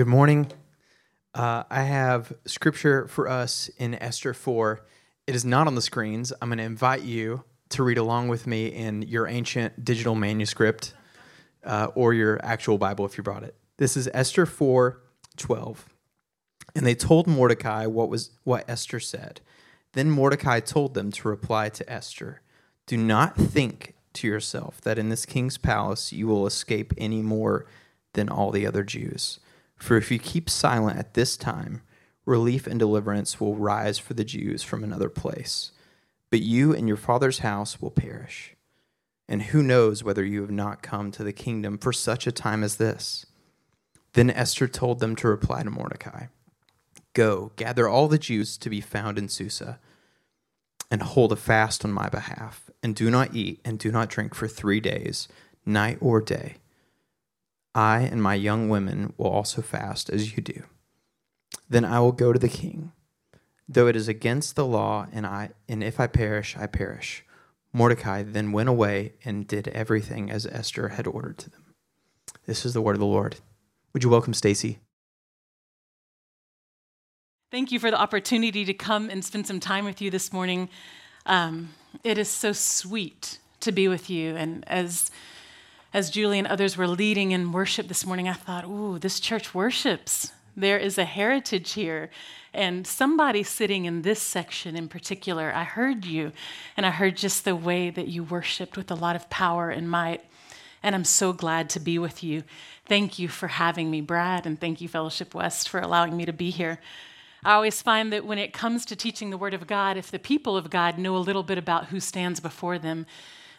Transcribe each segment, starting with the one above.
Good morning. Uh, I have scripture for us in Esther 4. It is not on the screens. I'm going to invite you to read along with me in your ancient digital manuscript uh, or your actual Bible if you brought it. This is Esther 4 12. And they told Mordecai what, was, what Esther said. Then Mordecai told them to reply to Esther Do not think to yourself that in this king's palace you will escape any more than all the other Jews. For if you keep silent at this time, relief and deliverance will rise for the Jews from another place. But you and your father's house will perish. And who knows whether you have not come to the kingdom for such a time as this? Then Esther told them to reply to Mordecai Go, gather all the Jews to be found in Susa, and hold a fast on my behalf, and do not eat and do not drink for three days, night or day. I and my young women will also fast as you do. Then I will go to the king, though it is against the law, and I and if I perish, I perish. Mordecai then went away and did everything as Esther had ordered to them. This is the word of the Lord. Would you welcome Stacy? Thank you for the opportunity to come and spend some time with you this morning. Um, it is so sweet to be with you. And as as Julie and others were leading in worship this morning, I thought, ooh, this church worships. There is a heritage here. And somebody sitting in this section in particular, I heard you, and I heard just the way that you worshiped with a lot of power and might. And I'm so glad to be with you. Thank you for having me, Brad, and thank you, Fellowship West, for allowing me to be here. I always find that when it comes to teaching the Word of God, if the people of God know a little bit about who stands before them,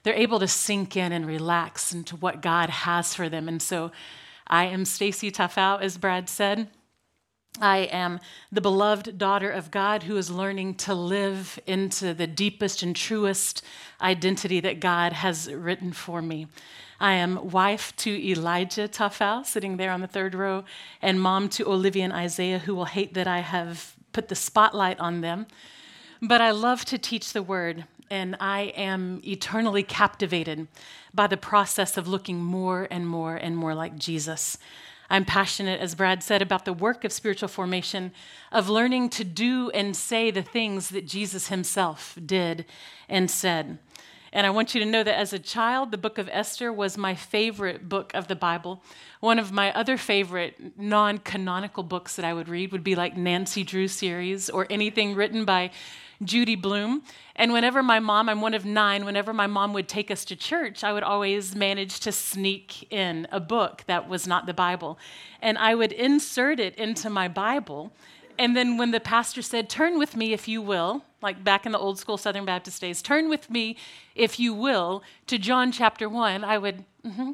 they're able to sink in and relax into what God has for them. And so I am Stacy Tafau, as Brad said. I am the beloved daughter of God who is learning to live into the deepest and truest identity that God has written for me. I am wife to Elijah Tafau, sitting there on the third row, and mom to Olivia and Isaiah, who will hate that I have put the spotlight on them. But I love to teach the word, and I am eternally captivated by the process of looking more and more and more like Jesus. I'm passionate, as Brad said, about the work of spiritual formation, of learning to do and say the things that Jesus himself did and said. And I want you to know that as a child, the book of Esther was my favorite book of the Bible. One of my other favorite non canonical books that I would read would be like Nancy Drew series or anything written by Judy Blume. And whenever my mom, I'm one of nine, whenever my mom would take us to church, I would always manage to sneak in a book that was not the Bible. And I would insert it into my Bible. And then when the pastor said, Turn with me if you will, like back in the old school Southern Baptist days, turn with me, if you will, to John chapter 1, I would, mm-hmm.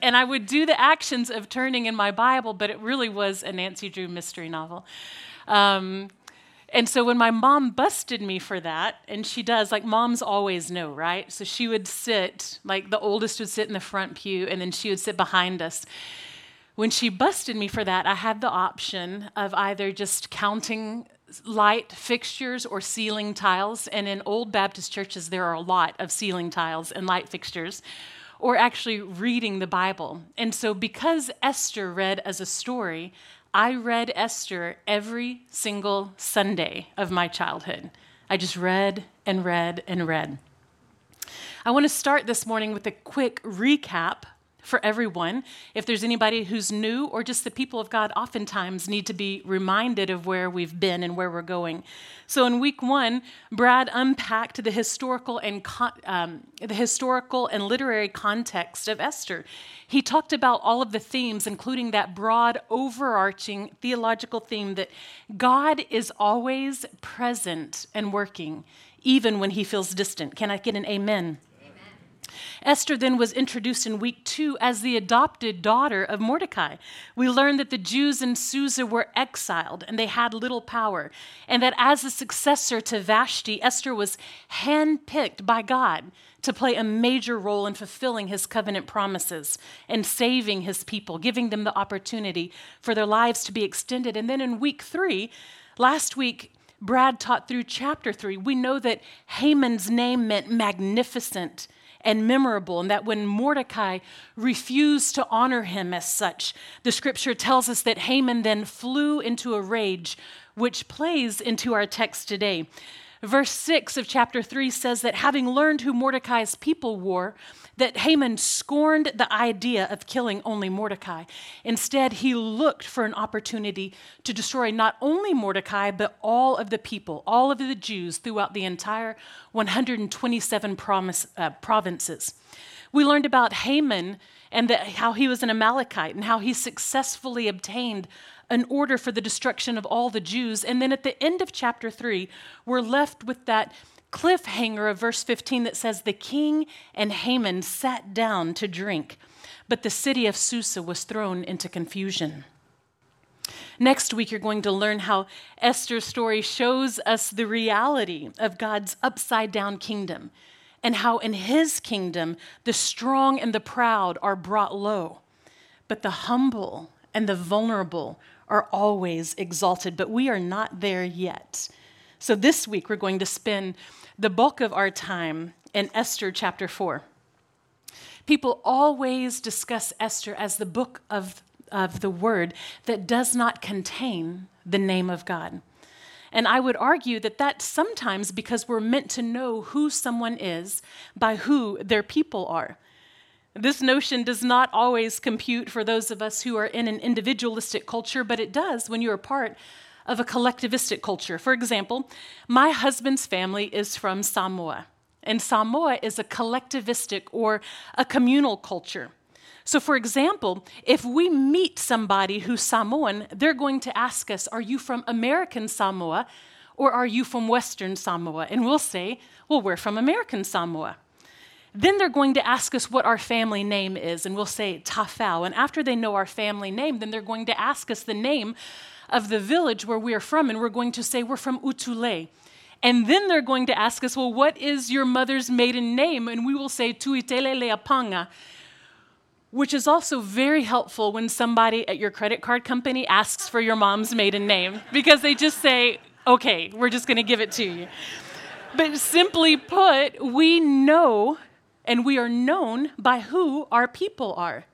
and I would do the actions of turning in my Bible, but it really was a Nancy Drew mystery novel. Um, and so when my mom busted me for that, and she does, like moms always know, right? So she would sit, like the oldest would sit in the front pew, and then she would sit behind us when she busted me for that, I had the option of either just counting light fixtures or ceiling tiles. And in old Baptist churches, there are a lot of ceiling tiles and light fixtures, or actually reading the Bible. And so, because Esther read as a story, I read Esther every single Sunday of my childhood. I just read and read and read. I want to start this morning with a quick recap for everyone. If there's anybody who's new or just the people of God, oftentimes need to be reminded of where we've been and where we're going. So in week one, Brad unpacked the historical and um, the historical and literary context of Esther. He talked about all of the themes, including that broad, overarching theological theme that God is always present and working, even when he feels distant. Can I get an amen? Esther then was introduced in week two as the adopted daughter of Mordecai. We learned that the Jews in Susa were exiled and they had little power, and that as a successor to Vashti, Esther was handpicked by God to play a major role in fulfilling his covenant promises and saving his people, giving them the opportunity for their lives to be extended. And then in week three, last week, Brad taught through chapter three, we know that Haman's name meant magnificent and memorable, and that when Mordecai refused to honor him as such, the scripture tells us that Haman then flew into a rage, which plays into our text today. Verse 6 of chapter 3 says that having learned who Mordecai's people were, that Haman scorned the idea of killing only Mordecai. Instead, he looked for an opportunity to destroy not only Mordecai, but all of the people, all of the Jews throughout the entire 127 promise, uh, provinces. We learned about Haman and how he was an Amalekite and how he successfully obtained an order for the destruction of all the Jews. And then at the end of chapter 3, we're left with that cliffhanger of verse 15 that says, The king and Haman sat down to drink, but the city of Susa was thrown into confusion. Next week, you're going to learn how Esther's story shows us the reality of God's upside down kingdom and how in his kingdom the strong and the proud are brought low, but the humble and the vulnerable are always exalted. But we are not there yet. So this week, we're going to spend the bulk of our time in Esther chapter 4. People always discuss Esther as the book of, of the word that does not contain the name of God. And I would argue that that's sometimes because we're meant to know who someone is by who their people are. This notion does not always compute for those of us who are in an individualistic culture, but it does when you're part of a collectivistic culture. For example, my husband's family is from Samoa, and Samoa is a collectivistic or a communal culture. So, for example, if we meet somebody who's Samoan, they're going to ask us, Are you from American Samoa or are you from Western Samoa? And we'll say, Well, we're from American Samoa. Then they're going to ask us what our family name is, and we'll say Tafau. And after they know our family name, then they're going to ask us the name of the village where we are from, and we're going to say we're from Utulei. And then they're going to ask us, well, what is your mother's maiden name? And we will say Tuitele Leapanga, which is also very helpful when somebody at your credit card company asks for your mom's maiden name, because they just say, okay, we're just going to give it to you. But simply put, we know and we are known by who our people are.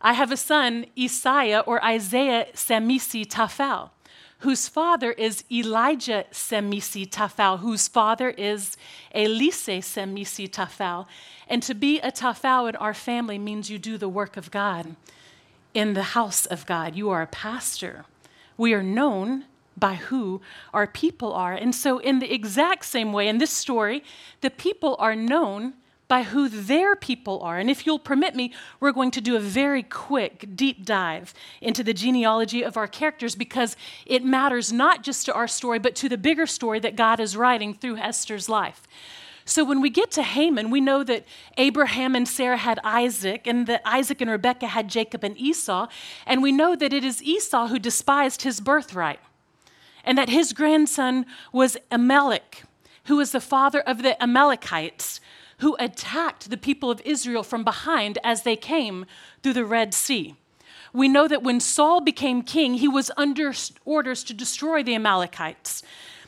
I have a son, Isaiah or Isaiah Semisi Tafau, whose father is Elijah Semisi Tafau, whose father is Elise Semisi Tafau. And to be a Tafau in our family means you do the work of God in the house of God. You are a pastor. We are known by who our people are. And so, in the exact same way, in this story, the people are known by who their people are. And if you'll permit me, we're going to do a very quick, deep dive into the genealogy of our characters because it matters not just to our story, but to the bigger story that God is writing through Esther's life. So when we get to Haman, we know that Abraham and Sarah had Isaac, and that Isaac and Rebekah had Jacob and Esau. And we know that it is Esau who despised his birthright, and that his grandson was Amalek, who was the father of the Amalekites who attacked the people of Israel from behind as they came through the Red Sea. We know that when Saul became king, he was under orders to destroy the Amalekites.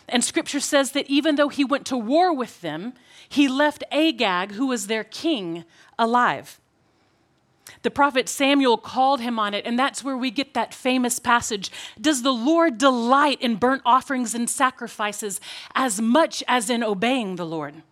And scripture says that even though he went to war with them, he left Agag, who was their king, alive. The prophet Samuel called him on it, and that's where we get that famous passage Does the Lord delight in burnt offerings and sacrifices as much as in obeying the Lord?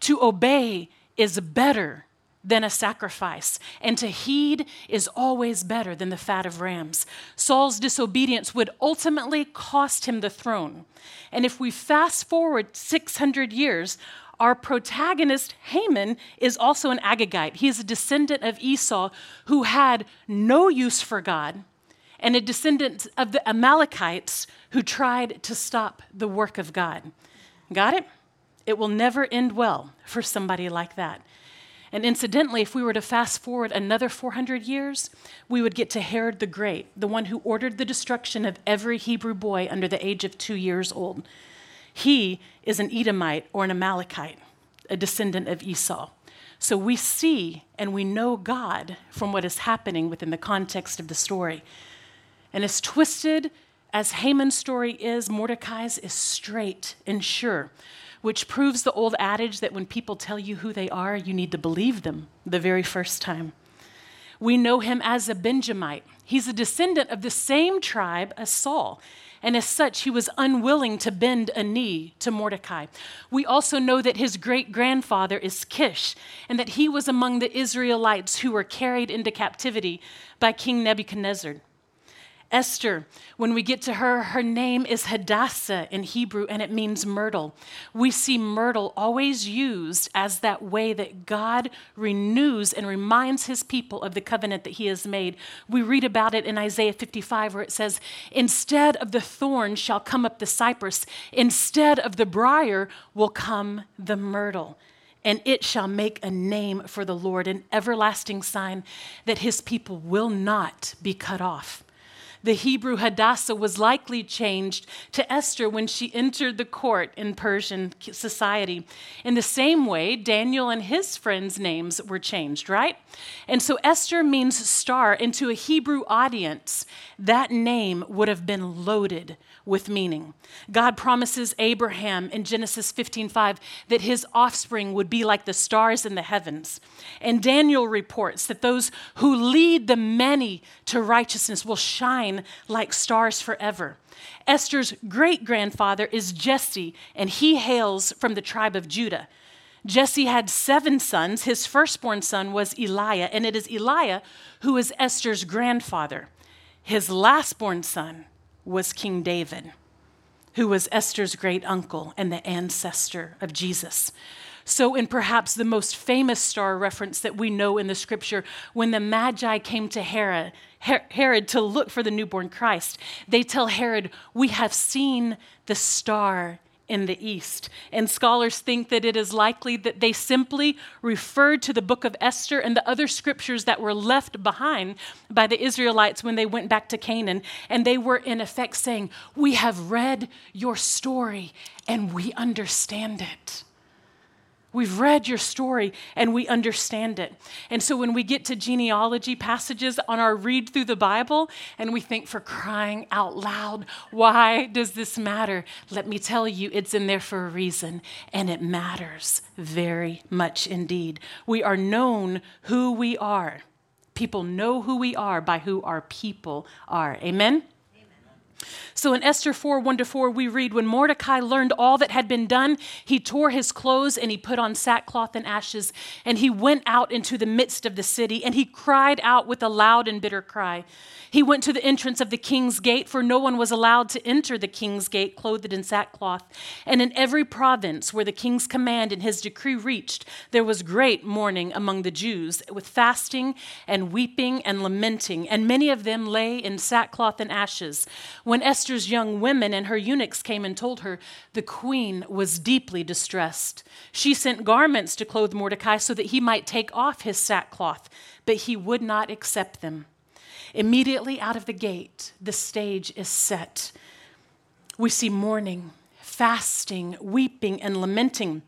To obey is better than a sacrifice, and to heed is always better than the fat of rams. Saul's disobedience would ultimately cost him the throne. And if we fast forward 600 years, our protagonist, Haman, is also an Agagite. He is a descendant of Esau who had no use for God, and a descendant of the Amalekites who tried to stop the work of God. Got it? It will never end well for somebody like that. And incidentally, if we were to fast forward another 400 years, we would get to Herod the Great, the one who ordered the destruction of every Hebrew boy under the age of two years old. He is an Edomite or an Amalekite, a descendant of Esau. So we see and we know God from what is happening within the context of the story. And as twisted as Haman's story is, Mordecai's is straight and sure. Which proves the old adage that when people tell you who they are, you need to believe them the very first time. We know him as a Benjamite. He's a descendant of the same tribe as Saul, and as such, he was unwilling to bend a knee to Mordecai. We also know that his great grandfather is Kish, and that he was among the Israelites who were carried into captivity by King Nebuchadnezzar. Esther, when we get to her, her name is Hadassah in Hebrew and it means myrtle. We see myrtle always used as that way that God renews and reminds his people of the covenant that he has made. We read about it in Isaiah 55 where it says, Instead of the thorn shall come up the cypress, instead of the brier will come the myrtle and it shall make a name for the Lord, an everlasting sign that his people will not be cut off. The Hebrew Hadassah was likely changed to Esther when she entered the court in Persian society. In the same way, Daniel and his friends' names were changed, right? And so Esther means star, and to a Hebrew audience, that name would have been loaded with meaning. God promises Abraham in Genesis 15:5 that his offspring would be like the stars in the heavens. And Daniel reports that those who lead the many to righteousness will shine like stars forever. Esther's great grandfather is Jesse, and he hails from the tribe of Judah. Jesse had seven sons. His firstborn son was Eliab, and it is Eliab who is Esther's grandfather. His lastborn son was King David, who was Esther's great uncle and the ancestor of Jesus. So, in perhaps the most famous star reference that we know in the scripture, when the Magi came to Herod, Herod to look for the newborn Christ, they tell Herod, We have seen the star in the East. And scholars think that it is likely that they simply referred to the book of Esther and the other scriptures that were left behind by the Israelites when they went back to Canaan. And they were, in effect, saying, We have read your story and we understand it. We've read your story and we understand it. And so when we get to genealogy passages on our read through the Bible and we think, for crying out loud, why does this matter? Let me tell you, it's in there for a reason and it matters very much indeed. We are known who we are. People know who we are by who our people are. Amen? So in Esther 4 1 to 4, we read, When Mordecai learned all that had been done, he tore his clothes and he put on sackcloth and ashes, and he went out into the midst of the city, and he cried out with a loud and bitter cry. He went to the entrance of the king's gate, for no one was allowed to enter the king's gate clothed in sackcloth. And in every province where the king's command and his decree reached, there was great mourning among the Jews, with fasting and weeping and lamenting. And many of them lay in sackcloth and ashes. When Esther's young women and her eunuchs came and told her, the queen was deeply distressed. She sent garments to clothe Mordecai so that he might take off his sackcloth, but he would not accept them. Immediately out of the gate, the stage is set. We see mourning, fasting, weeping, and lamenting.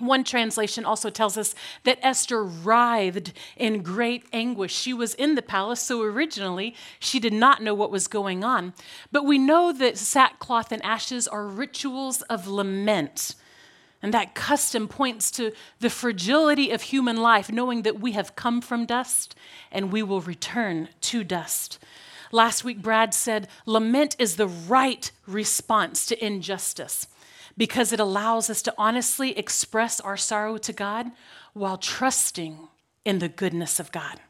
One translation also tells us that Esther writhed in great anguish. She was in the palace, so originally she did not know what was going on. But we know that sackcloth and ashes are rituals of lament. And that custom points to the fragility of human life, knowing that we have come from dust and we will return to dust. Last week, Brad said, lament is the right response to injustice because it allows us to honestly express our sorrow to God while trusting in the goodness of God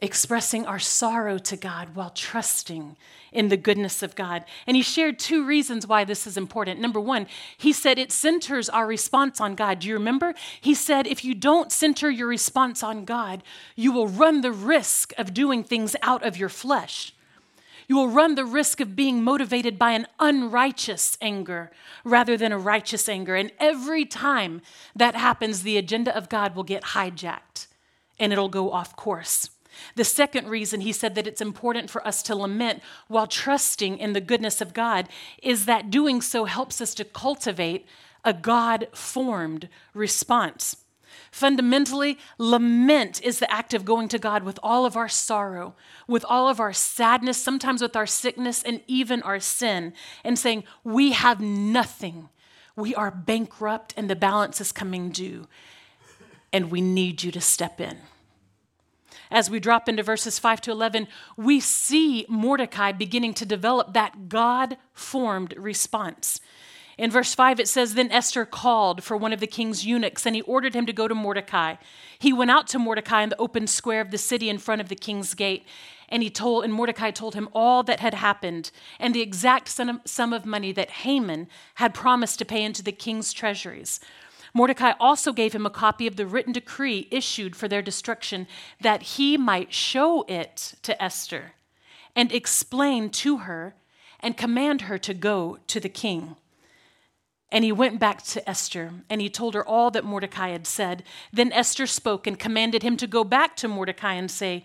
expressing our sorrow to God while trusting in the goodness of God. And he shared two reasons why this is important. Number one, he said it centers our response on God. Do you remember? He said if you don't center your response on God, you will run the risk of doing things out of your flesh. You will run the risk of being motivated by an unrighteous anger rather than a righteous anger. And every time that happens, the agenda of God will get hijacked and it'll go off course. The second reason he said that it's important for us to lament while trusting in the goodness of God is that doing so helps us to cultivate a God formed response. Fundamentally, lament is the act of going to God with all of our sorrow, with all of our sadness, sometimes with our sickness, and even our sin, and saying, We have nothing We are bankrupt and the balance is coming due, and we need you to step in. As we drop into verses 5 to 11, we see Mordecai beginning to develop that God formed response. In verse 5, it says Then Esther called for one of the king's eunuchs, and he ordered him to go to Mordecai. He went out to Mordecai in the open square of the city in front of the king's gate. And he told, and Mordecai told him all that had happened and the exact sum of money that Haman had promised to pay into the king's treasuries. Mordecai also gave him a copy of the written decree issued for their destruction, that he might show it to Esther and explain to her and command her to go to the king. And he went back to Esther, and he told her all that Mordecai had said. Then Esther spoke and commanded him to go back to Mordecai and say,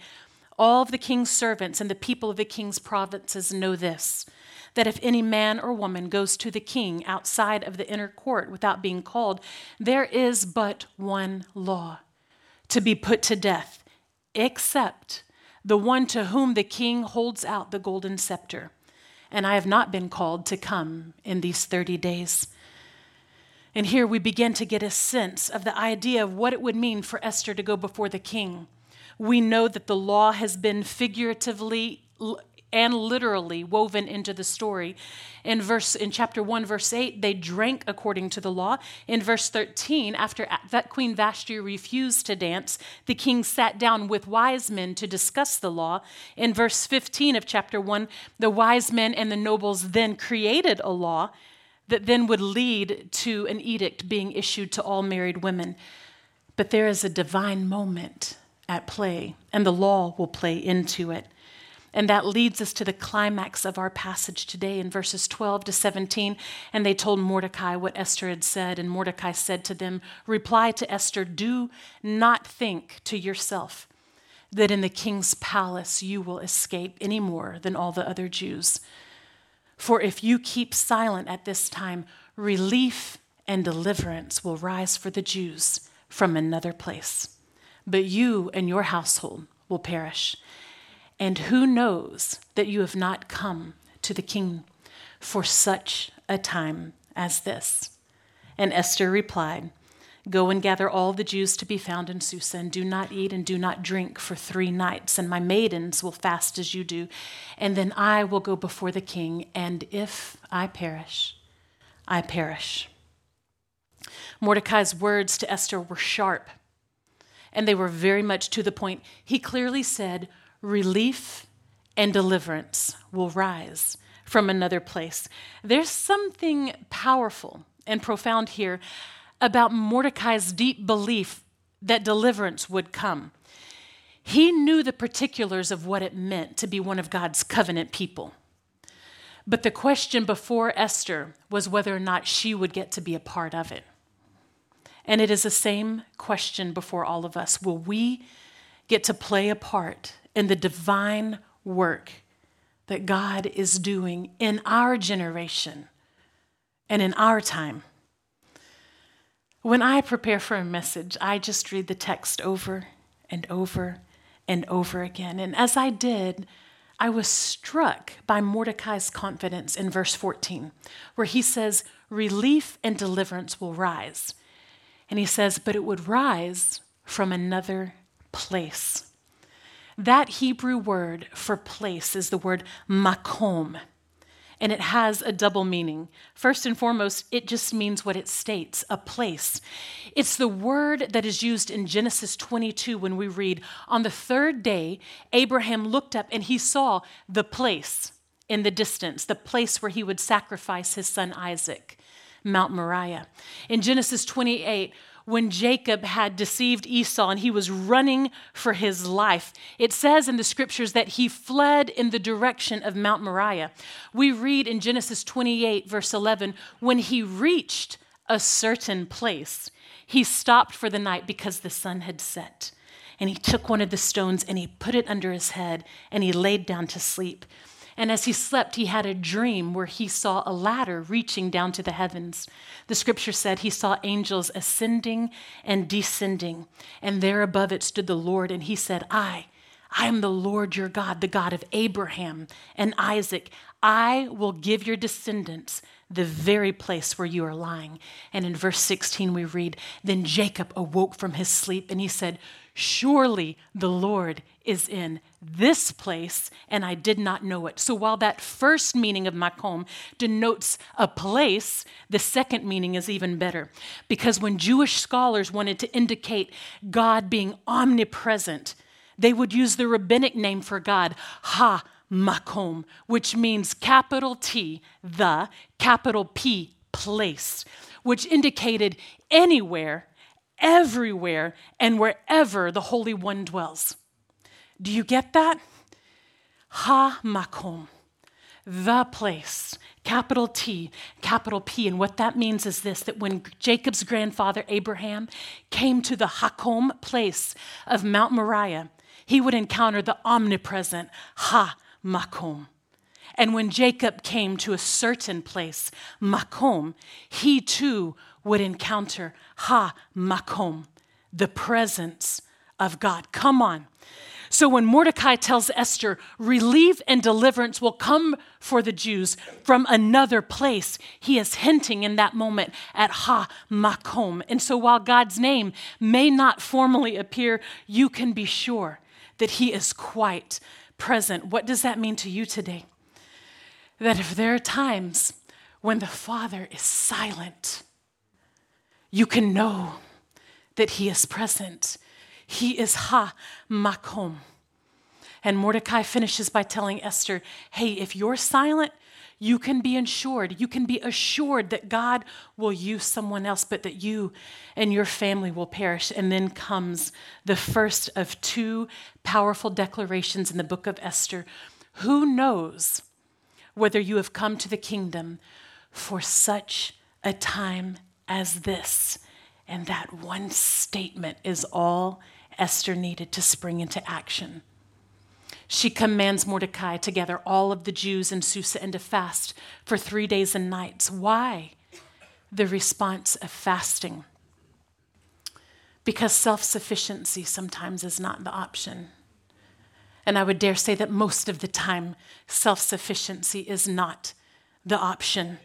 All of the king's servants and the people of the king's provinces know this that if any man or woman goes to the king outside of the inner court without being called, there is but one law to be put to death, except the one to whom the king holds out the golden scepter. And I have not been called to come in these 30 days. And here we begin to get a sense of the idea of what it would mean for Esther to go before the king. We know that the law has been figuratively and literally woven into the story. In verse in chapter 1 verse 8 they drank according to the law. In verse 13 after that Queen Vashti refused to dance, the king sat down with wise men to discuss the law. In verse 15 of chapter 1 the wise men and the nobles then created a law that then would lead to an edict being issued to all married women. But there is a divine moment at play, and the law will play into it. And that leads us to the climax of our passage today in verses 12 to 17. And they told Mordecai what Esther had said. And Mordecai said to them, Reply to Esther, do not think to yourself that in the king's palace you will escape any more than all the other Jews. For if you keep silent at this time, relief and deliverance will rise for the Jews from another place. But you and your household will perish. And who knows that you have not come to the king for such a time as this? And Esther replied, Go and gather all the Jews to be found in Susa, and do not eat and do not drink for three nights, and my maidens will fast as you do, and then I will go before the king, and if I perish, I perish. Mordecai's words to Esther were sharp, and they were very much to the point. He clearly said, Relief and deliverance will rise from another place. There's something powerful and profound here about Mordecai's deep belief that deliverance would come. He knew the particulars of what it meant to be one of God's covenant people. But the question before Esther was whether or not she would get to be a part of it. And it is the same question before all of us. Will we get to play a part in the divine work that God is doing in our generation and in our time? When I prepare for a message, I just read the text over and over and over again. And as I did, I was struck by Mordecai's confidence in verse 14, where he says, Relief and deliverance will rise. And he says, But it would rise from another place. That Hebrew word for place is the word makom and it has a double meaning. First and foremost, it just means what it states a place. It's the word that is used in Genesis 22 when we read, On the third day, Abraham looked up and he saw the place in the distance, the place where he would sacrifice his son Isaac, Mount Moriah. In Genesis 28, when Jacob had deceived Esau and he was running for his life. It says in the scriptures that he fled in the direction of Mount Moriah. We read in Genesis 28, verse 11, when he reached a certain place, he stopped for the night because the sun had set. And he took one of the stones and he put it under his head and he laid down to sleep. And as he slept, he had a dream where he saw a ladder reaching down to the heavens. The scripture said he saw angels ascending and descending, and there above it stood the Lord, and he said, I, I am the Lord your God, the God of Abraham and Isaac. I will give your descendants the very place where you are lying. And in verse 16, we read Then Jacob awoke from his sleep and he said, Surely the Lord is in this place, and I did not know it. So while that first meaning of Makom denotes a place, the second meaning is even better. Because when Jewish scholars wanted to indicate God being omnipresent, they would use the rabbinic name for God, Ha Makom, which means capital T, the, capital P, place, which indicated anywhere, everywhere, and wherever the Holy One dwells. Do you get that? Ha Makom, the place, capital T, capital P. And what that means is this that when Jacob's grandfather Abraham came to the Hakom place of Mount Moriah, he would encounter the omnipresent Ha Makom. And when Jacob came to a certain place, Makom, he too would encounter Ha Makom, the presence of God. Come on. So when Mordecai tells Esther, relief and deliverance will come for the Jews from another place, he is hinting in that moment at Ha Makom. And so while God's name may not formally appear, you can be sure that he is quite present. What does that mean to you today? That if there are times when the Father is silent, you can know that He is present. He is Ha Makom. And Mordecai finishes by telling Esther, hey, if you're silent, you can be assured. You can be assured that God will use someone else, but that you and your family will perish. And then comes the first of two powerful declarations in the book of Esther. Who knows whether you have come to the kingdom for such a time as this? And that one statement is all Esther needed to spring into action she commands Mordecai to gather all of the Jews in Susa and to fast for three days and nights. Why? The response of fasting. Because self sufficiency sometimes is not the option. And I would dare say that most of the time, self sufficiency is not the option.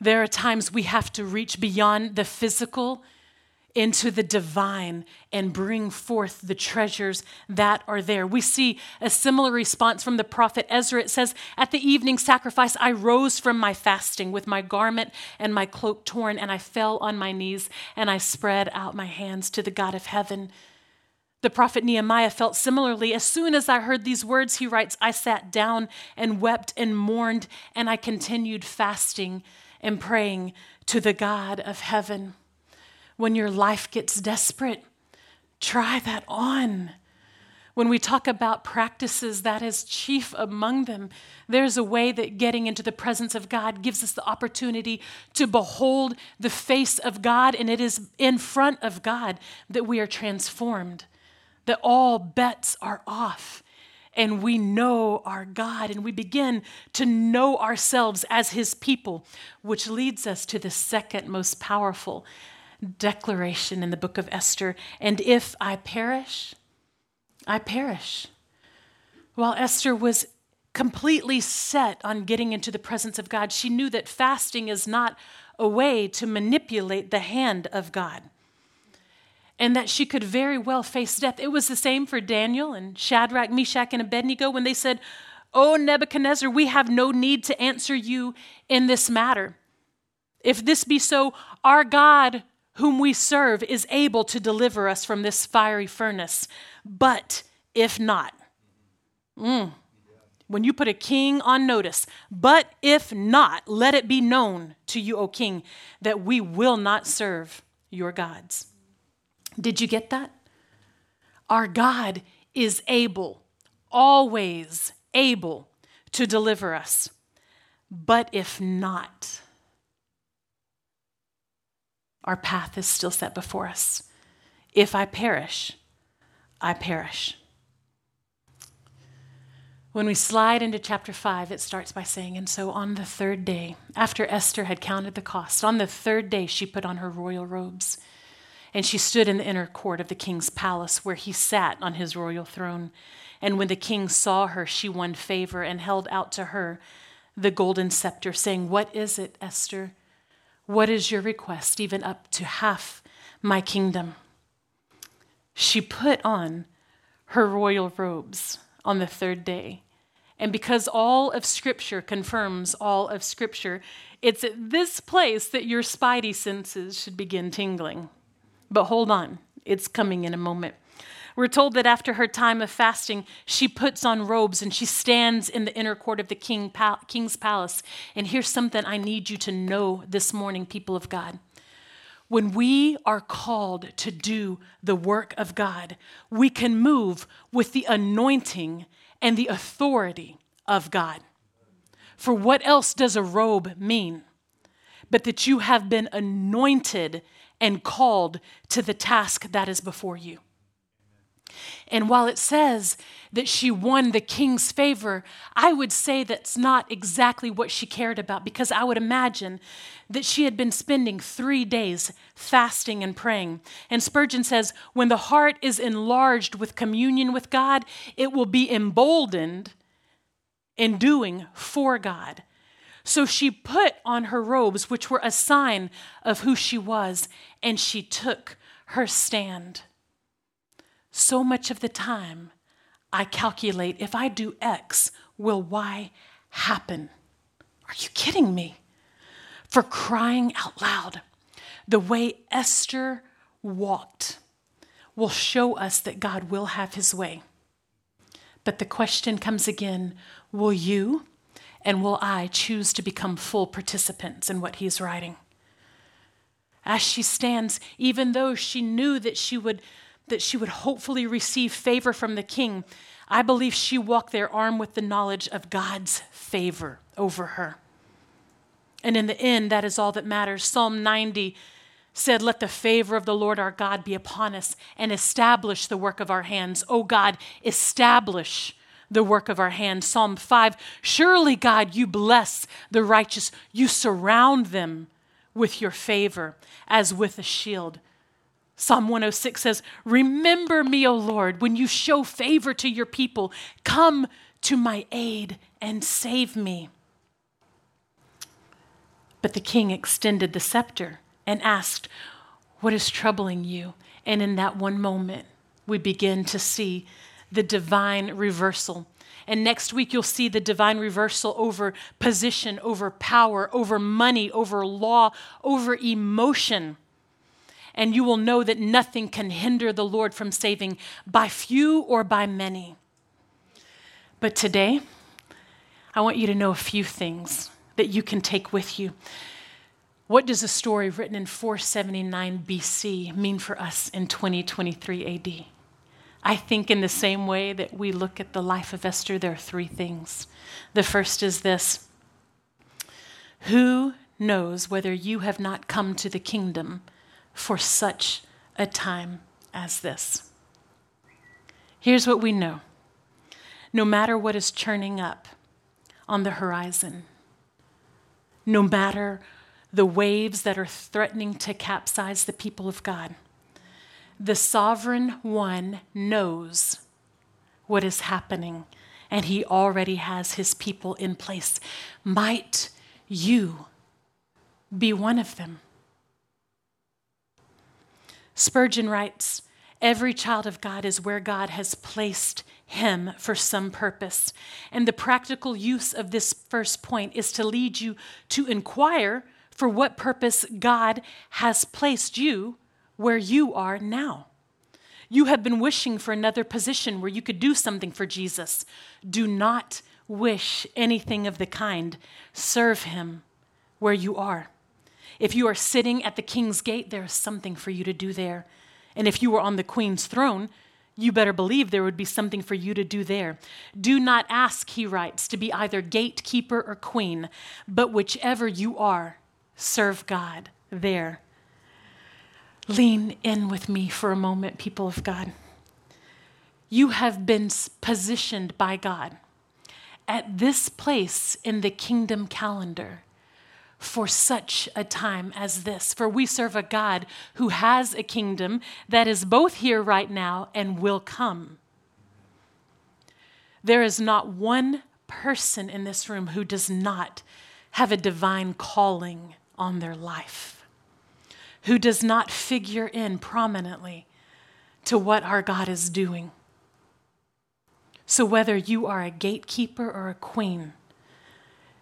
There are times we have to reach beyond the physical into the divine and bring forth the treasures that are there. We see a similar response from the prophet Ezra. It says, At the evening sacrifice, I rose from my fasting with my garment and my cloak torn, and I fell on my knees and I spread out my hands to the God of heaven. The prophet Nehemiah felt similarly. As soon as I heard these words, he writes, I sat down and wept and mourned, and I continued fasting and praying to the God of heaven when your life gets desperate. Try that on. When we talk about practices, that is chief among them. There's a way that getting into the presence of God gives us the opportunity to behold the face of God, and it is in front of God that we are transformed, that all bets are off, and we know our God, and we begin to know ourselves as His people, which leads us to the second most powerful declaration in the book of Esther. And if I perish, I perish. While Esther was completely set on getting into the presence of God, she knew that fasting is not a way to manipulate the hand of God. And that she could very well face death. It was the same for Daniel and Shadrach, Meshach, and Abednego when they said, Oh, Nebuchadnezzar, we have no need to answer you in this matter. If this be so, our God whom we serve is able to deliver us from this fiery furnace. But if not, mm, when you put a king on notice, but if not, let it be known to you, O king, that we will not serve your gods. Did you get that? Our God is able, always able to deliver us. But if not, our path is still set before us. If I perish, I perish. When we slide into chapter 5, it starts by saying, And so on the third day, after Esther had counted the cost, on the third day she put on her royal robes And she stood in the inner court of the king's palace where he sat on his royal throne. And when the king saw her, she won favor and held out to her the golden scepter, saying, What is it, Esther? What is your request, even up to half my kingdom? She put on her royal robes on the third day. And because all of Scripture confirms all of Scripture, it's at this place that your spidey senses should begin tingling. But hold on, it's coming in a moment. We're told that after her time of fasting, she puts on robes and she stands in the inner court of the king, king's palace. And here's something I need you to know this morning, people of God. When we are called to do the work of God, we can move with the anointing and the authority of God. For what else does a robe mean? But that you have been anointed and called to the task that is before you. And while it says that she won the king's favor, I would say that's not exactly what she cared about because I would imagine that she had been spending three days fasting and praying. And Spurgeon says, when the heart is enlarged with communion with God, it will be emboldened in doing for God. So she put on her robes, which were a sign of who she was, and she took her stand. So much of the time, I calculate if I do X, will Y happen? Are you kidding me? For crying out loud, the way Esther walked will show us that God will have his way. But the question comes again will you and will I choose to become full participants in what he's writing? As she stands, even though she knew that she would that she would hopefully receive favor from the king, I believe she walked there armed with the knowledge of God's favor over her. And in the end, that is all that matters. Psalm 90 said, Let the favor of the Lord our God be upon us and establish the work of our hands. O God, establish the work of our hands. Psalm 5 Surely, God, you bless the righteous, you surround them with your favor as with a shield. Psalm 106 says, Remember me, O Lord, when you show favor to your people. Come to my aid and save me. But the king extended the scepter and asked, What is troubling you? And in that one moment, we begin to see the divine reversal. And next week, you'll see the divine reversal over position, over power, over money, over law, over emotion. And you will know that nothing can hinder the Lord from saving by few or by many. But today, I want you to know a few things that you can take with you. What does a story written in 479 BC mean for us in 2023 AD? I think, in the same way that we look at the life of Esther, there are three things. The first is this Who knows whether you have not come to the kingdom for such a time as this? Here's what we know no matter what is churning up on the horizon, no matter the waves that are threatening to capsize the people of God the sovereign one knows what is happening, and he already has his people in place. Might you be one of them? Spurgeon writes, Every child of God is where God has placed him for some purpose. And the practical use of this first point is to lead you to inquire for what purpose God has placed you where you are now. You have been wishing for another position where you could do something for Jesus. Do not wish anything of the kind. Serve him where you are. If you are sitting at the king's gate, there is something for you to do there. And if you were on the queen's throne, you better believe there would be something for you to do there. Do not ask, he writes, to be either gatekeeper or queen, but whichever you are, serve God there Lean in with me for a moment, people of God. You have been positioned by God at this place in the kingdom calendar for such a time as this. For we serve a God who has a kingdom that is both here right now and will come. There is not one person in this room who does not have a divine calling on their life, who does not figure in prominently to what our God is doing. So, whether you are a gatekeeper or a queen,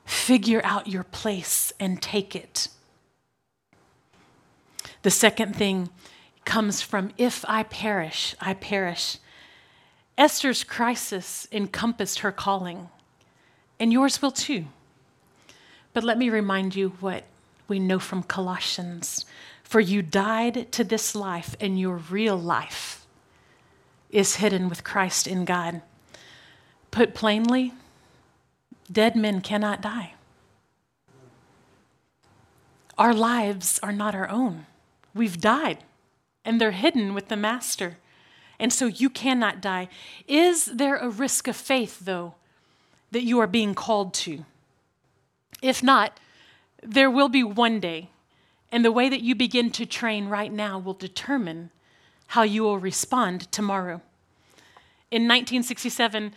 figure out your place and take it. The second thing comes from if I perish, I perish. Esther's crisis encompassed her calling, and yours will too. But let me remind you what we know from Colossians. For you died to this life, and your real life is hidden with Christ in God. Put plainly, dead men cannot die. Our lives are not our own. We've died, and they're hidden with the Master and so you cannot die. Is there a risk of faith, though, that you are being called to? If not, there will be one day, and the way that you begin to train right now will determine how you will respond tomorrow. In 1967,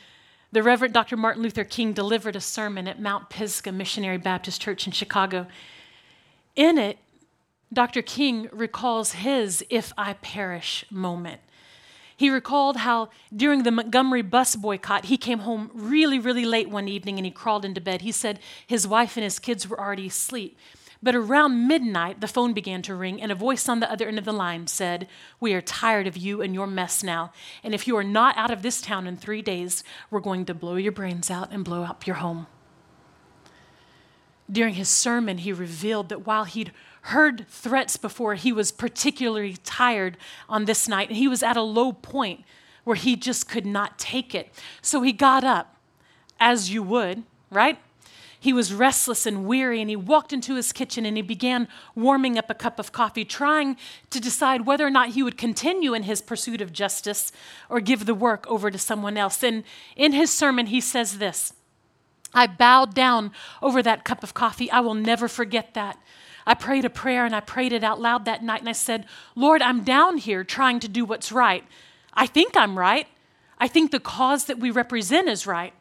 the Reverend Dr. Martin Luther King delivered a sermon at Mount Pisgah Missionary Baptist Church in Chicago. In it, Dr. King recalls his if I perish moment. He recalled how during the Montgomery bus boycott, he came home really, really late one evening and he crawled into bed. He said his wife and his kids were already asleep. But around midnight, the phone began to ring, and a voice on the other end of the line said, We are tired of you and your mess now. And if you are not out of this town in three days, we're going to blow your brains out and blow up your home. During his sermon, he revealed that while he'd heard threats before. He was particularly tired on this night, and he was at a low point where he just could not take it. So he got up, as you would, right? He was restless and weary, and he walked into his kitchen and he began warming up a cup of coffee, trying to decide whether or not he would continue in his pursuit of justice or give the work over to someone else. And in his sermon, he says this I bowed down over that cup of coffee. I will never forget that. I prayed a prayer and I prayed it out loud that night and I said, Lord, I'm down here trying to do what's right. I think I'm right. I think the cause that we represent is right.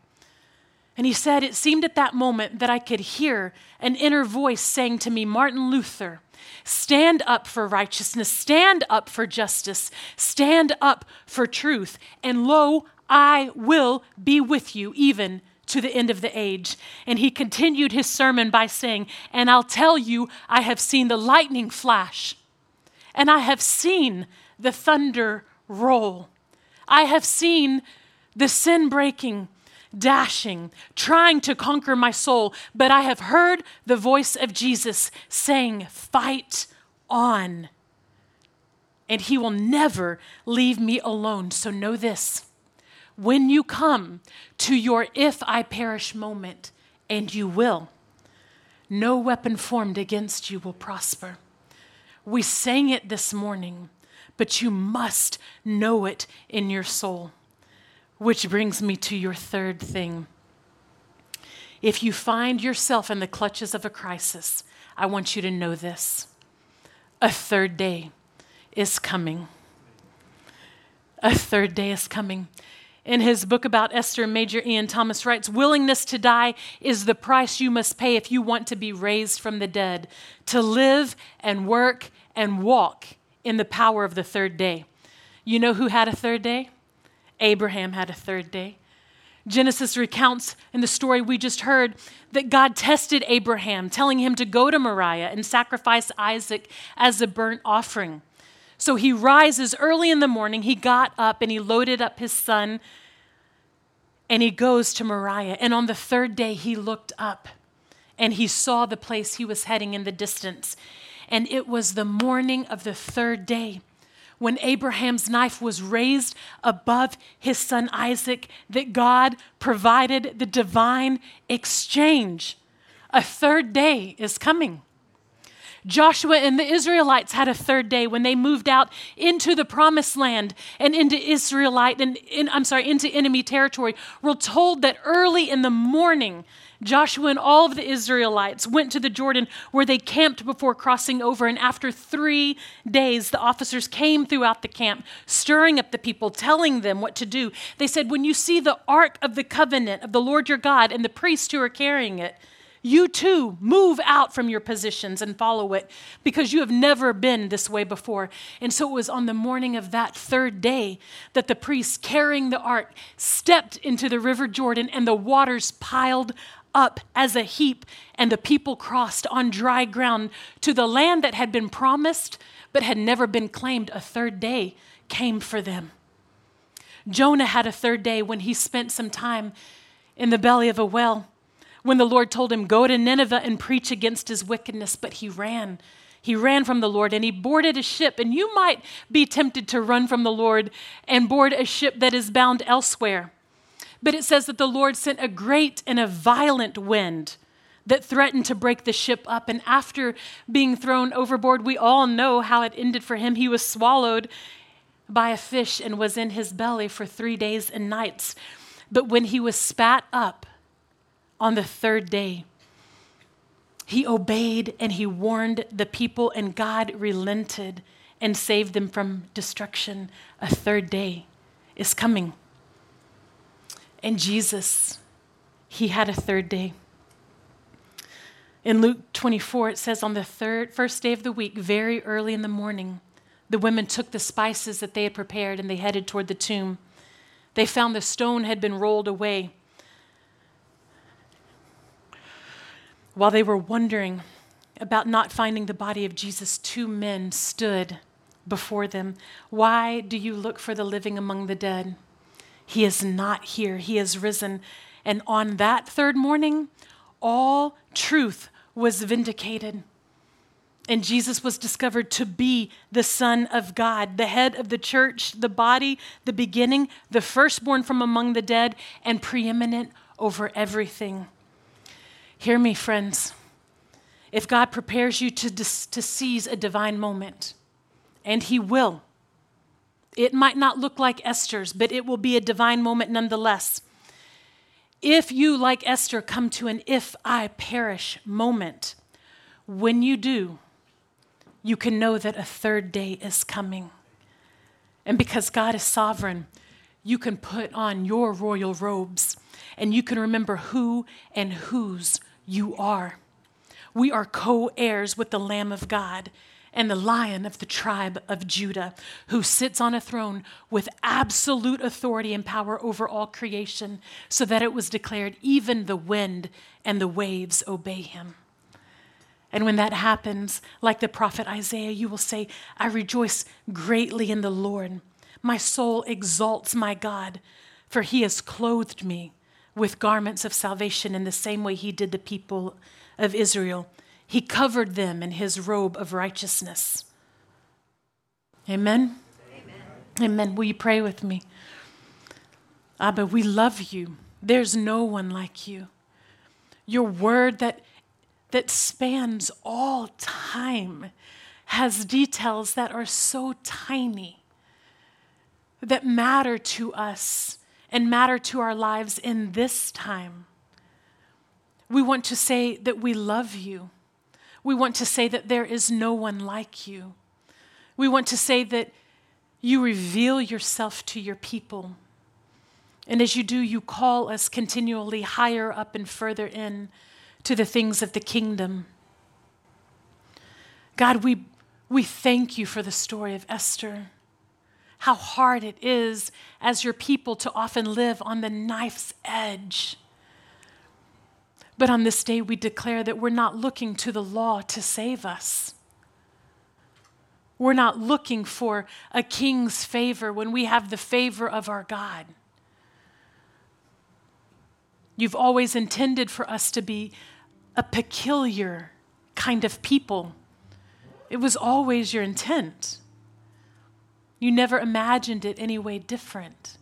And he said, It seemed at that moment that I could hear an inner voice saying to me, Martin Luther, stand up for righteousness, stand up for justice, stand up for truth, and lo, I will be with you even to the end of the age. And he continued his sermon by saying, And I'll tell you, I have seen the lightning flash, and I have seen the thunder roll. I have seen the sin breaking, dashing, trying to conquer my soul, but I have heard the voice of Jesus saying, Fight on. And he will never leave me alone. So know this when you come to your if I perish moment, and you will, no weapon formed against you will prosper. We sang it this morning, but you must know it in your soul. Which brings me to your third thing. If you find yourself in the clutches of a crisis, I want you to know this a third day is coming. A third day is coming. In his book about Esther, Major Ian Thomas writes Willingness to die is the price you must pay if you want to be raised from the dead, to live and work and walk in the power of the third day. You know who had a third day? Abraham had a third day. Genesis recounts in the story we just heard that God tested Abraham, telling him to go to Moriah and sacrifice Isaac as a burnt offering. So he rises early in the morning. He got up and he loaded up his son and he goes to Moriah. And on the third day, he looked up and he saw the place he was heading in the distance. And it was the morning of the third day when Abraham's knife was raised above his son Isaac that God provided the divine exchange. A third day is coming. Joshua and the Israelites had a third day when they moved out into the promised land and into Israelite and in, I'm sorry, into enemy territory. We're told that early in the morning, Joshua and all of the Israelites went to the Jordan where they camped before crossing over. And after three days, the officers came throughout the camp, stirring up the people, telling them what to do. They said, When you see the ark of the covenant of the Lord your God and the priests who are carrying it, you too move out from your positions and follow it because you have never been this way before. And so it was on the morning of that third day that the priests carrying the ark stepped into the river Jordan and the waters piled up as a heap, and the people crossed on dry ground to the land that had been promised but had never been claimed. A third day came for them. Jonah had a third day when he spent some time in the belly of a well, when the Lord told him, Go to Nineveh and preach against his wickedness, but he ran. He ran from the Lord and he boarded a ship. And you might be tempted to run from the Lord and board a ship that is bound elsewhere. But it says that the Lord sent a great and a violent wind that threatened to break the ship up. And after being thrown overboard, we all know how it ended for him. He was swallowed by a fish and was in his belly for three days and nights. But when he was spat up on the third day, he obeyed and he warned the people, and God relented and saved them from destruction. A third day is coming. And Jesus, he had a third day. In Luke 24, it says, On the third, first day of the week, very early in the morning, the women took the spices that they had prepared and they headed toward the tomb. They found the stone had been rolled away. While they were wondering about not finding the body of Jesus, two men stood before them. Why do you look for the living among the dead? He is not here, He is risen. And on that third morning, all truth was vindicated. And Jesus was discovered to be the Son of God, the head of the church, the body, the beginning, the firstborn from among the dead, and preeminent over everything. Hear me, friends. If God prepares you to, to seize a divine moment, and He will, it might not look like Esther's, but it will be a divine moment nonetheless. If you, like Esther, come to an if I perish moment, when you do, you can know that a third day is coming. And because God is sovereign, you can put on your royal robes and you can remember who and whose you are. We are co heirs with the Lamb of God and the lion of the tribe of Judah, who sits on a throne with absolute authority and power over all creation, so that it was declared, even the wind and the waves obey him. And when that happens, like the prophet Isaiah, you will say, I rejoice greatly in the Lord. My soul exalts my God, for he has clothed me with garments of salvation in the same way he did the people of Israel. He covered them in his robe of righteousness. Amen? Amen. Amen. Will you pray with me? Abba, we love you. There's no one like you. Your word that, that spans all time has details that are so tiny, that matter to us and matter to our lives in this time. We want to say that we love you we want to say that there is no one like you. We want to say that you reveal yourself to your people. And as you do, you call us continually higher up and further in to the things of the kingdom. God, we, we thank you for the story of Esther. How hard it is as your people to often live on the knife's edge but on this day, we declare that we're not looking to the law to save us. We're not looking for a king's favor when we have the favor of our God. You've always intended for us to be a peculiar kind of people. It was always your intent. You never imagined it any way different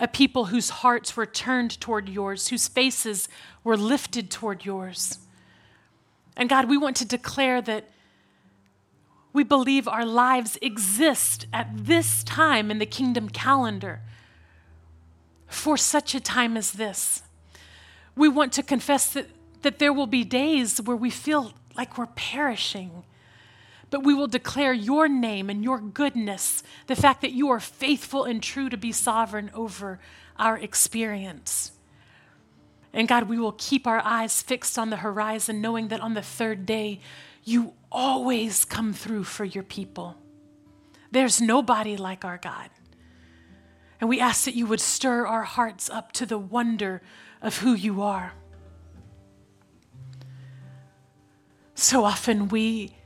a people whose hearts were turned toward yours, whose faces were lifted toward yours. And God, we want to declare that, We believe our lives exist at this time in the kingdom calendar for such a time as this. We want to confess that, that there will be days where we feel like we're perishing, but we will declare your name and your goodness, the fact that you are faithful and true to be sovereign over our experience. And God, we will keep our eyes fixed on the horizon, knowing that on the third day, you always come through for your people. There's nobody like our God. And we ask that you would stir our hearts up to the wonder of who you are. So often we,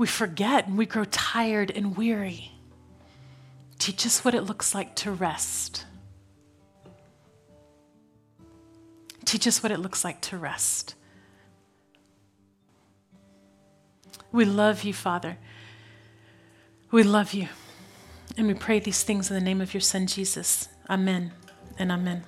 we forget and we grow tired and weary. Teach us what it looks like to rest. Teach us what it looks like to rest. We love you, Father. We love you. And we pray these things in the name of your Son, Jesus. Amen and amen.